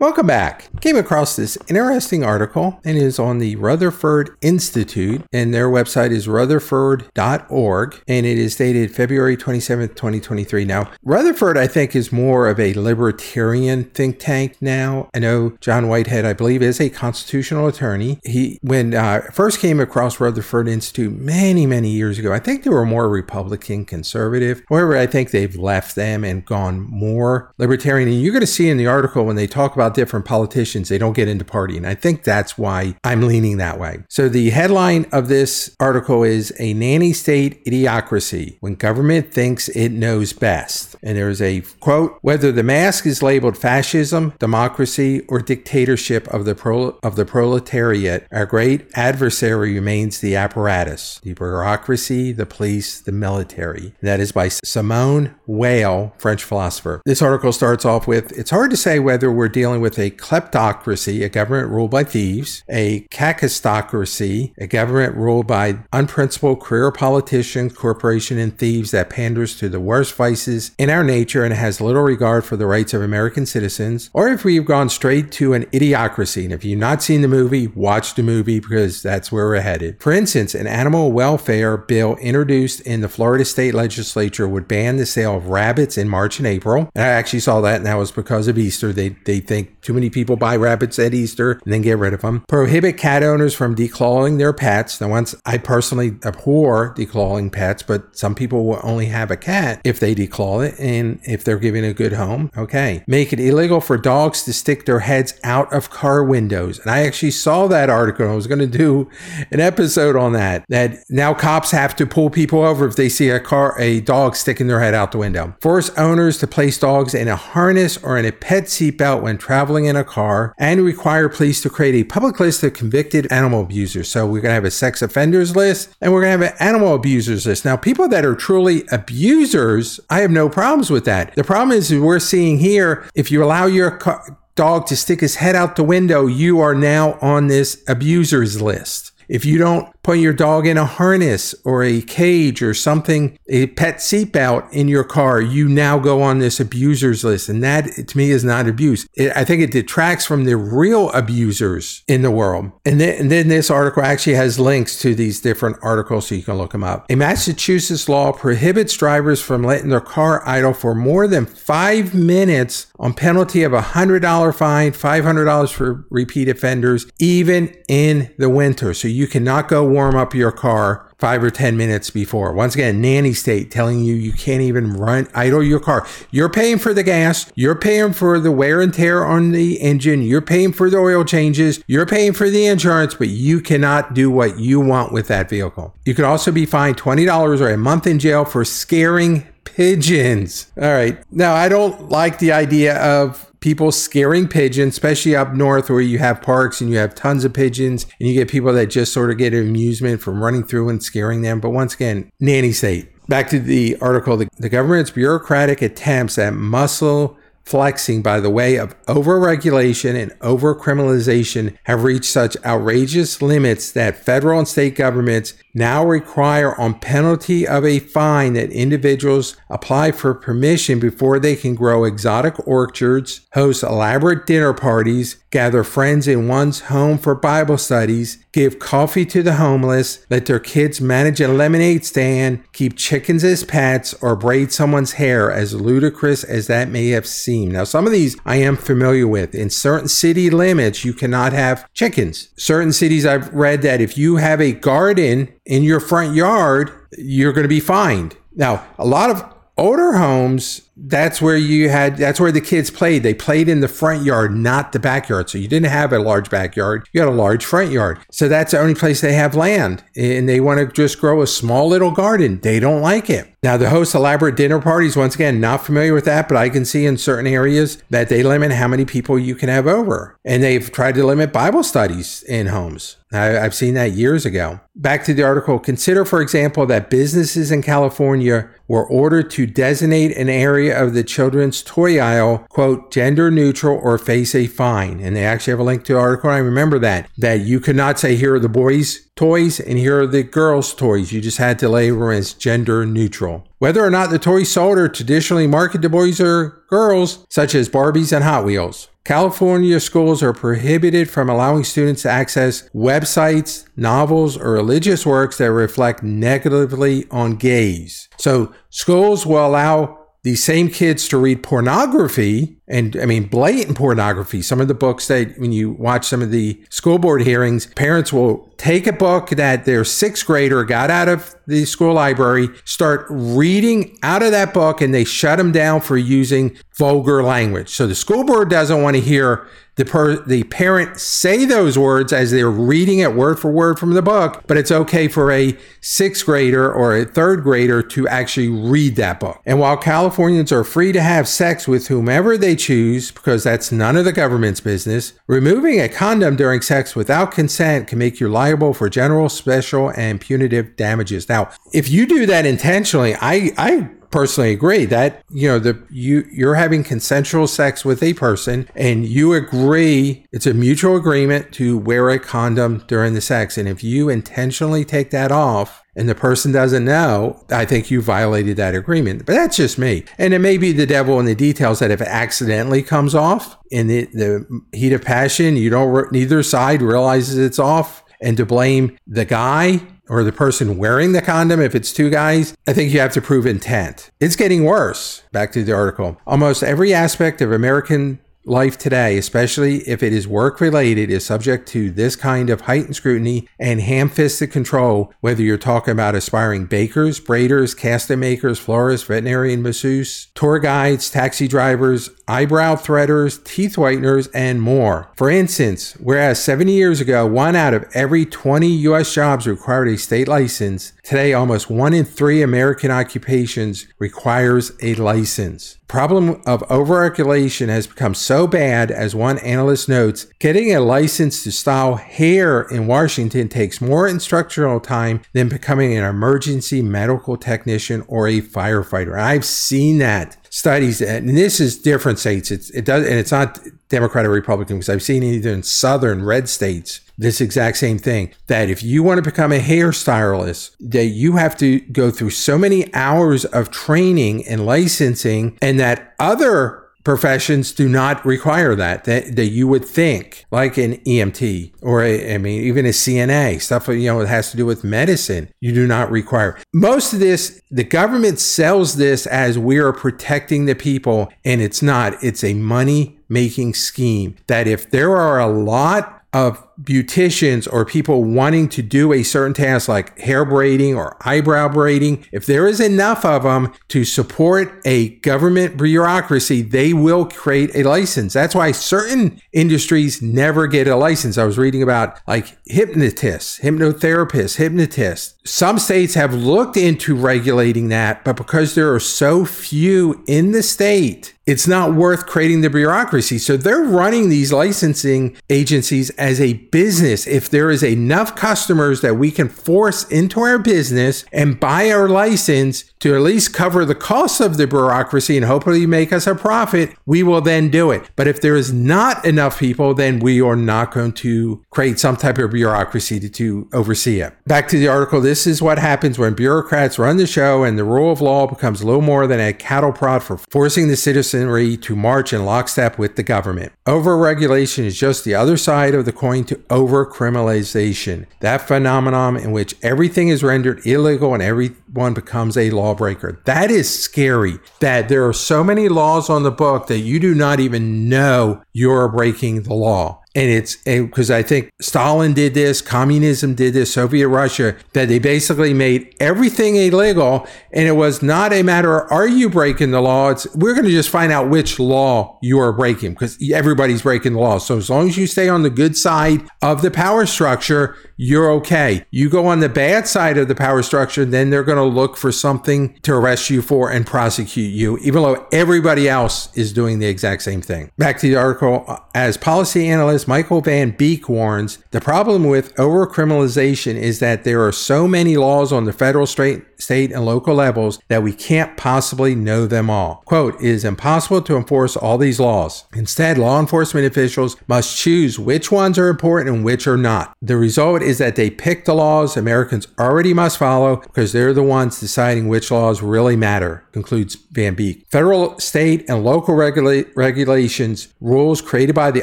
Welcome back. Came across this interesting article and is on the Rutherford Institute, and their website is rutherford.org, and it is dated February 27th, 2023. Now, Rutherford, I think, is more of a libertarian think tank now. I know John Whitehead, I believe, is a constitutional attorney. He, when uh, first came across Rutherford Institute many, many years ago, I think they were more Republican conservative. However, I think they've left them and gone more libertarian. And you're going to see in the article when they talk about different politicians, they don't get into party. And I think that's why I'm leaning that way. So the headline of this article is A Nanny State Idiocracy When Government Thinks It Knows Best. And there's a quote Whether the mask is labeled fascism, democracy, or dictatorship of the, pro- of the proletariat, our great adversary remains the apparatus, the bureaucracy, the police, the military. That is by Simone Weil, French philosopher. This article starts off with It's hard to say whether we're dealing with a kleptocracy, a government ruled by thieves, a kakistocracy, a government ruled by unprincipled career politicians, corporation, and thieves that panders to the worst vices in our nature and has little regard for the rights of American citizens, or if we've gone straight to an idiocracy. And if you've not seen the movie, watch the movie because that's where we're headed. For instance, an animal welfare bill introduced in the Florida state legislature would ban the sale of rabbits in March and April. And I actually saw that, and that was because of Easter. They, they think too many people buy rabbits at Easter and then get rid of them. Prohibit cat owners from declawing their pets. Now, once I personally abhor declawing pets, but some people will only have a cat if they declaw it and if they're given a good home. Okay. Make it illegal for dogs to stick their heads out of car windows. And I actually saw that article. I was going to do an episode on that. That now cops have to pull people over if they see a car, a dog sticking their head out the window. Force owners to place dogs in a harness or in a pet seatbelt when traveling in a car and require police to create a public list of convicted animal abusers. So we're going to have a sex offenders list and we're going to have an animal abusers list. Now, people that are truly abusers, I have no problems with that. The problem is we're seeing here, if you allow your car, dog to stick his head out the window, you are now on this abusers list. If you don't put your dog in a harness or a cage or something, a pet seatbelt in your car, you now go on this abusers list. And that to me is not abuse. It, I think it detracts from the real abusers in the world. And then, and then this article actually has links to these different articles so you can look them up. A Massachusetts law prohibits drivers from letting their car idle for more than five minutes on penalty of a $100 fine, $500 for repeat offenders, even in the winter. So you cannot go warm up your car five or 10 minutes before. Once again, nanny state telling you you can't even run, idle your car. You're paying for the gas. You're paying for the wear and tear on the engine. You're paying for the oil changes. You're paying for the insurance, but you cannot do what you want with that vehicle. You could also be fined $20 or a month in jail for scaring pigeons. All right. Now, I don't like the idea of people scaring pigeons, especially up north where you have parks and you have tons of pigeons and you get people that just sort of get amusement from running through and scaring them. But once again, nanny state. Back to the article, the, the government's bureaucratic attempts at muscle flexing by the way of overregulation and overcriminalization have reached such outrageous limits that federal and state governments now require on penalty of a fine that individuals apply for permission before they can grow exotic orchards, host elaborate dinner parties, gather friends in one's home for Bible studies, give coffee to the homeless, let their kids manage a lemonade stand, keep chickens as pets, or braid someone's hair, as ludicrous as that may have seemed. Now, some of these I am familiar with. In certain city limits, you cannot have chickens. Certain cities I've read that if you have a garden in your front yard, you're going to be fined. Now, a lot of older homes, that's where you had, that's where the kids played. They played in the front yard, not the backyard. So you didn't have a large backyard. You had a large front yard. So that's the only place they have land. And they want to just grow a small little garden. They don't like it. Now, the host elaborate dinner parties, once again, not familiar with that, but I can see in certain areas that they limit how many people you can have over. And they've tried to limit Bible studies in homes. I, have seen that years ago. Back to the article consider, for example, that businesses in California were ordered to designate an area area of the children's toy aisle, quote, gender neutral or face a fine. And they actually have a link to the article. I remember that, that you could not say, here are the boys' toys and here are the girls' toys. You just had to label as gender neutral. Whether or not the toys sold are traditionally marketed to boys or girls, such as Barbies and Hot Wheels. California schools are prohibited from allowing students to access websites, novels, or religious works that reflect negatively on gays. So schools will allow these same kids to read pornography and I mean blatant pornography. Some of the books that when you watch some of the school board hearings, parents will take a book that their sixth grader got out of the school library, start reading out of that book, and they shut them down for using vulgar language. So the school board doesn't want to hear the per, the parent say those words as they're reading it word for word from the book, but it's okay for a sixth grader or a third grader to actually read that book. And while Californians are free to have sex with whomever they choose, because that's none of the government's business, removing a condom during sex without consent can make you liable for general, special, and punitive damages. Now, if you do that intentionally, I I personally agree that you know the you you're having consensual sex with a person and you agree it's a mutual agreement to wear a condom during the sex and if you intentionally take that off and the person doesn't know, I think you violated that agreement. But that's just me. And it may be the devil in the details that if it accidentally comes off in the, the heat of passion, you don't, neither side realizes it's off. And to blame the guy or the person wearing the condom, if it's two guys, I think you have to prove intent. It's getting worse. Back to the article. Almost every aspect of American life today, especially if it is work related, is subject to this kind of heightened scrutiny and ham fisted control, whether you're talking about aspiring bakers, braiders, casting makers, florists, veterinarian masseuse, tour guides, taxi drivers, eyebrow threaders, teeth whiteners, and more. For instance, whereas 70 years ago, one out of every 20 U.S. jobs required a state license, today almost one in three American occupations requires a license problem of overregulation has become so bad, as one analyst notes, getting a license to style hair in Washington takes more instructional time than becoming an emergency medical technician or a firefighter. I've seen that studies, and this is different states. It's, it does, and it's not Democrat or Republican because I've seen either in southern red states this exact same thing that if you want to become a hairstylist that you have to go through so many hours of training and licensing and that other professions do not require that, that that you would think like an EMT or a, I mean even a CNA stuff you know it has to do with medicine. You do not require. Most of this the government sells this as we are protecting the people and it's not. It's a money making scheme that if there are a lot of beauticians or people wanting to do a certain task like hair braiding or eyebrow braiding, if there is enough of them to support a government bureaucracy, they will create a license. That's why certain industries never get a license. I was reading about like hypnotists, hypnotherapists, hypnotists. Some states have looked into regulating that, but because there are so few in the state, it's not worth creating the bureaucracy. So they're running these licensing agencies as a business. If there is enough customers that we can force into our business and buy our license to at least cover the costs of the bureaucracy and hopefully make us a profit, we will then do it. But if there is not enough people, then we are not going to create some type of bureaucracy to, to oversee it. Back to the article. This is what happens when bureaucrats run the show and the rule of law becomes little more than a cattle prod for forcing the citizenry to march in lockstep with the government. Overregulation is just the other side of the coin to overcriminalization. That phenomenon in which everything is rendered illegal and everyone becomes a lawbreaker. That is scary that there are so many laws on the book that you do not even know you're breaking the law and it's because I think Stalin did this, communism did this, Soviet Russia, that they basically made everything illegal, and it was not a matter of are you breaking the law? It's we're going to just find out which law you are breaking because everybody's breaking the law. So as long as you stay on the good side of the power structure, you're okay. You go on the bad side of the power structure, then they're going going to look for something to arrest you for and prosecute you, even though everybody else is doing the exact same thing. Back to the article. As policy analyst Michael Van Beek warns, the problem with overcriminalization is that there are so many laws on the federal, state, state, and local levels that we can't possibly know them all. Quote, it is impossible to enforce all these laws. Instead, law enforcement officials must choose which ones are important and which are not. The result is that they pick the laws Americans already must follow because they're the ones deciding which laws really matter, concludes Van Beek. Federal, state, and local regula- regulations, rules created by the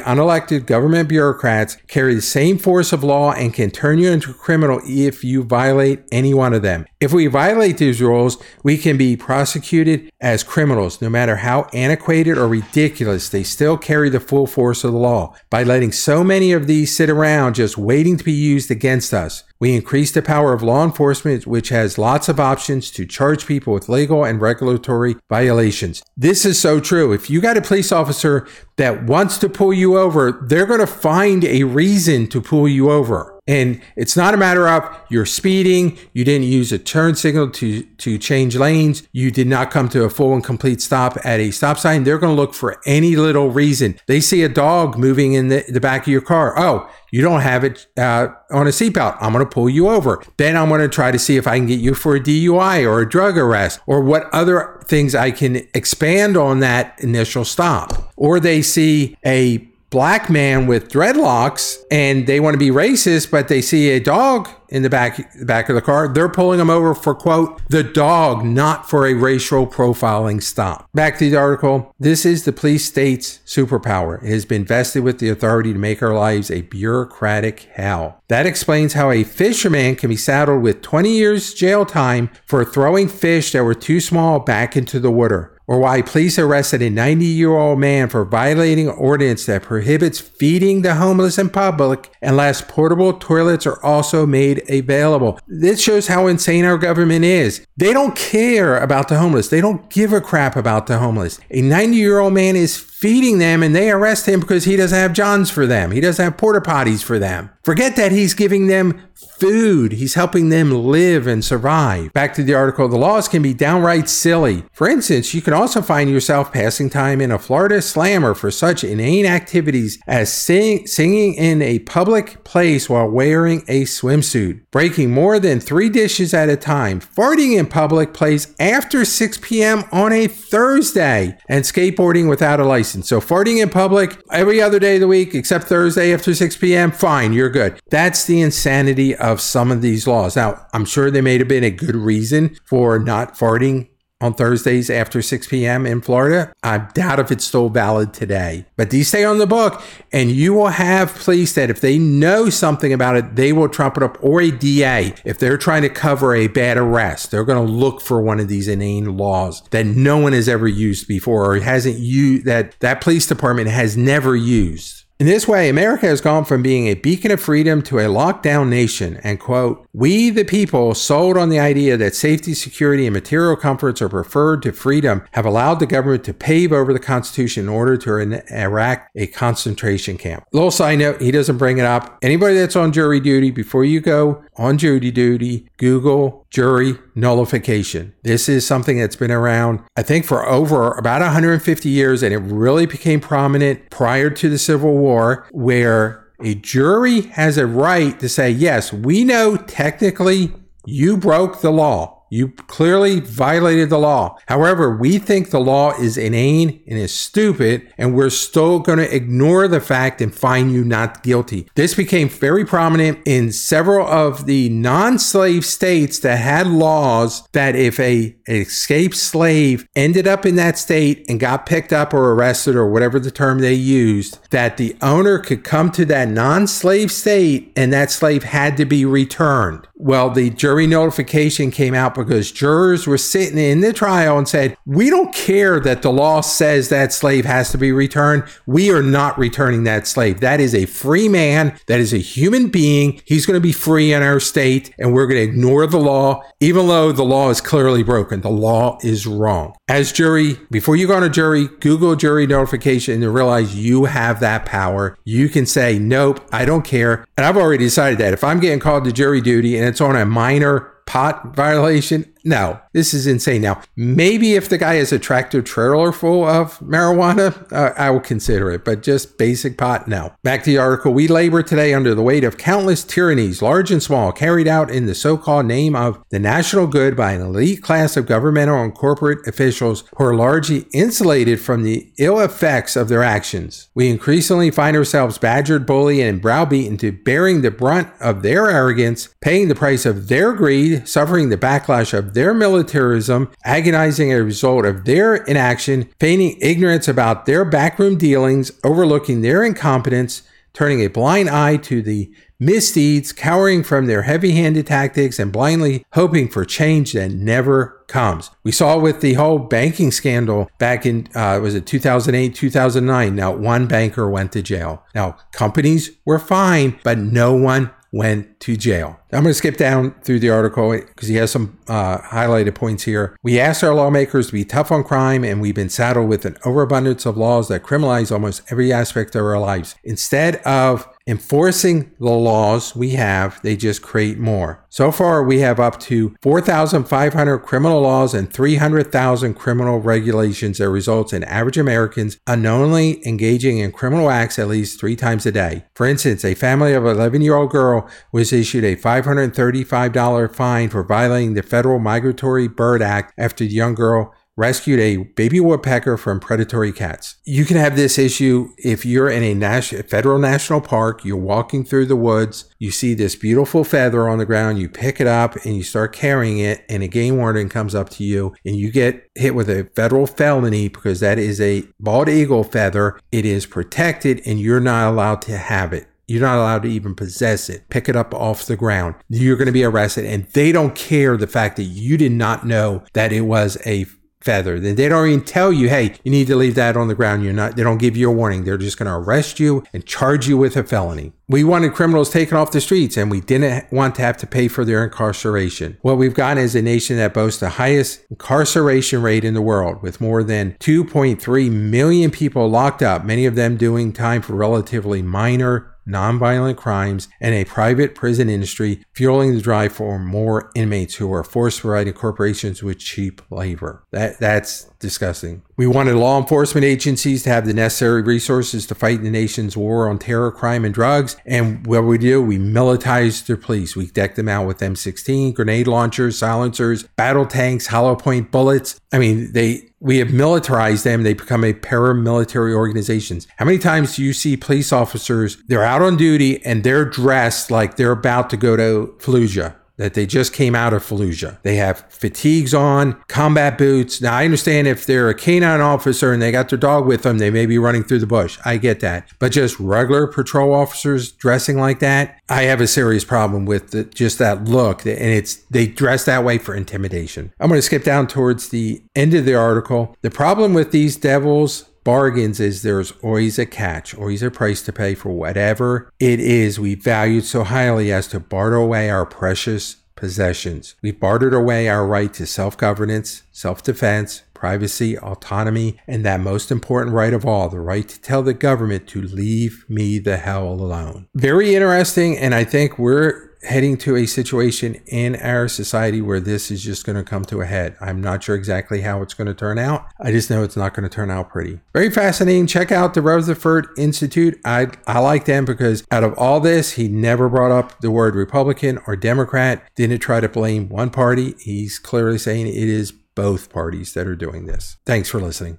unelected government bureaucrats, carry the same force of law and can turn you into a criminal if you violate any one of them. If we violate these rules, we can be prosecuted as criminals, no matter how antiquated or ridiculous, they still carry the full force of the law. By letting so many of these sit around just waiting to be used against us, we increase the power of law enforcement, which has lots of options to charge people with legal and regulatory violations. This is so true. If you got a police officer that wants to pull you over, they're going to find a reason to pull you over. And it's not a matter of you're speeding, you didn't use a turn signal to, to change lanes, you did not come to a full and complete stop at a stop sign. They're going to look for any little reason. They see a dog moving in the, the back of your car. Oh, you don't have it uh, on a seatbelt. I'm going to pull you over. Then I'm going to try to see if I can get you for a DUI or a drug arrest or what other things I can expand on that initial stop. Or they see a black man with dreadlocks and they want to be racist, but they see a dog in the back back of the car. They're pulling him over for quote the dog, not for a racial profiling stop. Back to the article. This is the police state's superpower. It has been vested with the authority to make our lives a bureaucratic hell. That explains how a fisherman can be saddled with 20 years jail time for throwing fish that were too small back into the water or why police arrested a 90 year old man for violating an ordinance that prohibits feeding the homeless in public unless portable toilets are also made available. This shows how insane our government is. They don't care about the homeless, they don't give a crap about the homeless. A 90 year old man is feeding them and they arrest him because he doesn't have johns for them. He doesn't have porta potties for them. Forget that he's giving them food. He's helping them live and survive. Back to the article, the laws can be downright silly. For instance, you can also find yourself passing time in a Florida slammer for such inane activities as sing- singing in a public place while wearing a swimsuit, breaking more than three dishes at a time, farting in public place after 6 p.m. on a Thursday, and skateboarding without a license. So, farting in public every other day of the week except Thursday after 6 p.m., fine, you're good. That's the insanity of some of these laws. Now, I'm sure there may have been a good reason for not farting on Thursdays after 6 p.m. in Florida. I doubt if it's still valid today, but these stay on the book, and you will have police that if they know something about it, they will trump it up, or a DA if they're trying to cover a bad arrest. They're going to look for one of these inane laws that no one has ever used before, or hasn't used that that police department has never used. In this way, America has gone from being a beacon of freedom to a lockdown nation, and quote, we the people sold on the idea that safety, security, and material comforts are preferred to freedom have allowed the government to pave over the Constitution in order to erect a concentration camp. Little side note, he doesn't bring it up. Anybody that's on jury duty, before you go on jury duty, Google jury nullification. This is something that's been around, I think, for over about 150 years, and it really became prominent prior to the Civil War, where a jury has a right to say, yes, we know technically you broke the law. You clearly violated the law. However, we think the law is inane and is stupid, and we're still going to ignore the fact and find you not guilty. This became very prominent in several of the non slave states that had laws that if a escaped slave ended up in that state and got picked up or arrested or whatever the term they used, that the owner could come to that non slave state and that slave had to be returned. Well, the jury nullification came out because jurors were sitting in the trial and said, We don't care that the law says that slave has to be returned. We are not returning that slave. That is a free man. That is a human being. He's going to be free in our state, and we're going to ignore the law, even though the law is clearly broken. The law is wrong. As jury, before you go on a jury, Google jury nullification and realize you have that power. You can say, Nope, I don't care. And I've already decided that if I'm getting called to jury duty and it's on a minor pot violation, No, this is insane. Now, maybe if the guy has a tractor trailer full of marijuana, uh, I will consider it, but just basic pot, no. Back to the article. We labor today under the weight of countless tyrannies, large and small, carried out in the so called name of the national good by an elite class of governmental and corporate officials who are largely insulated from the ill effects of their actions. We increasingly find ourselves badgered, bullied, and browbeaten to bearing the brunt of their arrogance, paying the price of their greed, suffering the backlash of their militarism, agonizing as a result of their inaction, feigning ignorance about their backroom dealings, overlooking their incompetence, turning a blind eye to the misdeeds, cowering from their heavy handed tactics, and blindly hoping for change that never comes. We saw with the whole banking scandal back in, uh, was it 2008, 2009? Now, one banker went to jail. Now, companies were fine, but no one went to jail. I'm going to skip down through the article because he has some uh, highlighted points here. We asked our lawmakers to be tough on crime, and we've been saddled with an overabundance of laws that criminalize almost every aspect of our lives. Instead of enforcing the laws we have, they just create more. So far, we have up to 4,500 criminal laws and 300,000 criminal regulations that results in average Americans unknowingly engaging in criminal acts at least three times a day. For instance, a family of 11 year old girl was issued a $535 fine for violating the Federal Migratory Bird Act after the young girl rescued a baby woodpecker from predatory cats. You can have this issue if you're in a federal national park, you're walking through the woods, you see this beautiful feather on the ground, you pick it up and you start carrying it, and a game warden comes up to you and you get hit with a federal felony because that is a bald eagle feather. It is protected and you're not allowed to have it. You're not allowed to even possess it. Pick it up off the ground. You're going to be arrested. And they don't care the fact that you did not know that it was a feather. They don't even tell you, hey, you need to leave that on the ground. You're not, they don't give you a warning. They're just going to arrest you and charge you with a felony. We wanted criminals taken off the streets and we didn't want to have to pay for their incarceration. What we've got is a nation that boasts the highest incarceration rate in the world with more than 2.3 million people locked up, many of them doing time for relatively minor nonviolent crimes, and a private prison industry fueling the drive for more inmates who are force providing corporations with cheap labor. That that's disgusting. We wanted law enforcement agencies to have the necessary resources to fight the nation's war on terror, crime, and drugs. And what we do, we militarized the police. We decked them out with M16, grenade launchers, silencers, battle tanks, hollow point bullets. I mean, they we have militarized them. They become a paramilitary organizations. How many times do you see police officers? They're out on duty and they're dressed like they're about to go to Fallujah that they just came out of Fallujah. They have fatigues on, combat boots. Now, I understand if they're a canine officer and they got their dog with them, they may be running through the bush. I get that. But just regular patrol officers dressing like that, I have a serious problem with the, just that look. And it's, they dress that way for intimidation. I'm going to skip down towards the end of the article. The problem with these devils bargains is there's always a catch, always a price to pay for whatever it is we valued so highly as to barter away our precious possessions. We bartered away our right to self governance, self defense, privacy, autonomy, and that most important right of all, the right to tell the government to leave me the hell alone. Very interesting, and I think we're heading to a situation in our society where this is just going to come to a head. I'm not sure exactly how it's going to turn out. I just know it's not going to turn out pretty. Very fascinating. Check out the Rutherford Institute. I, I like them because out of all this, he never brought up the word Republican or Democrat, didn't try to blame one party. He's clearly saying it is both parties that are doing this. Thanks for listening.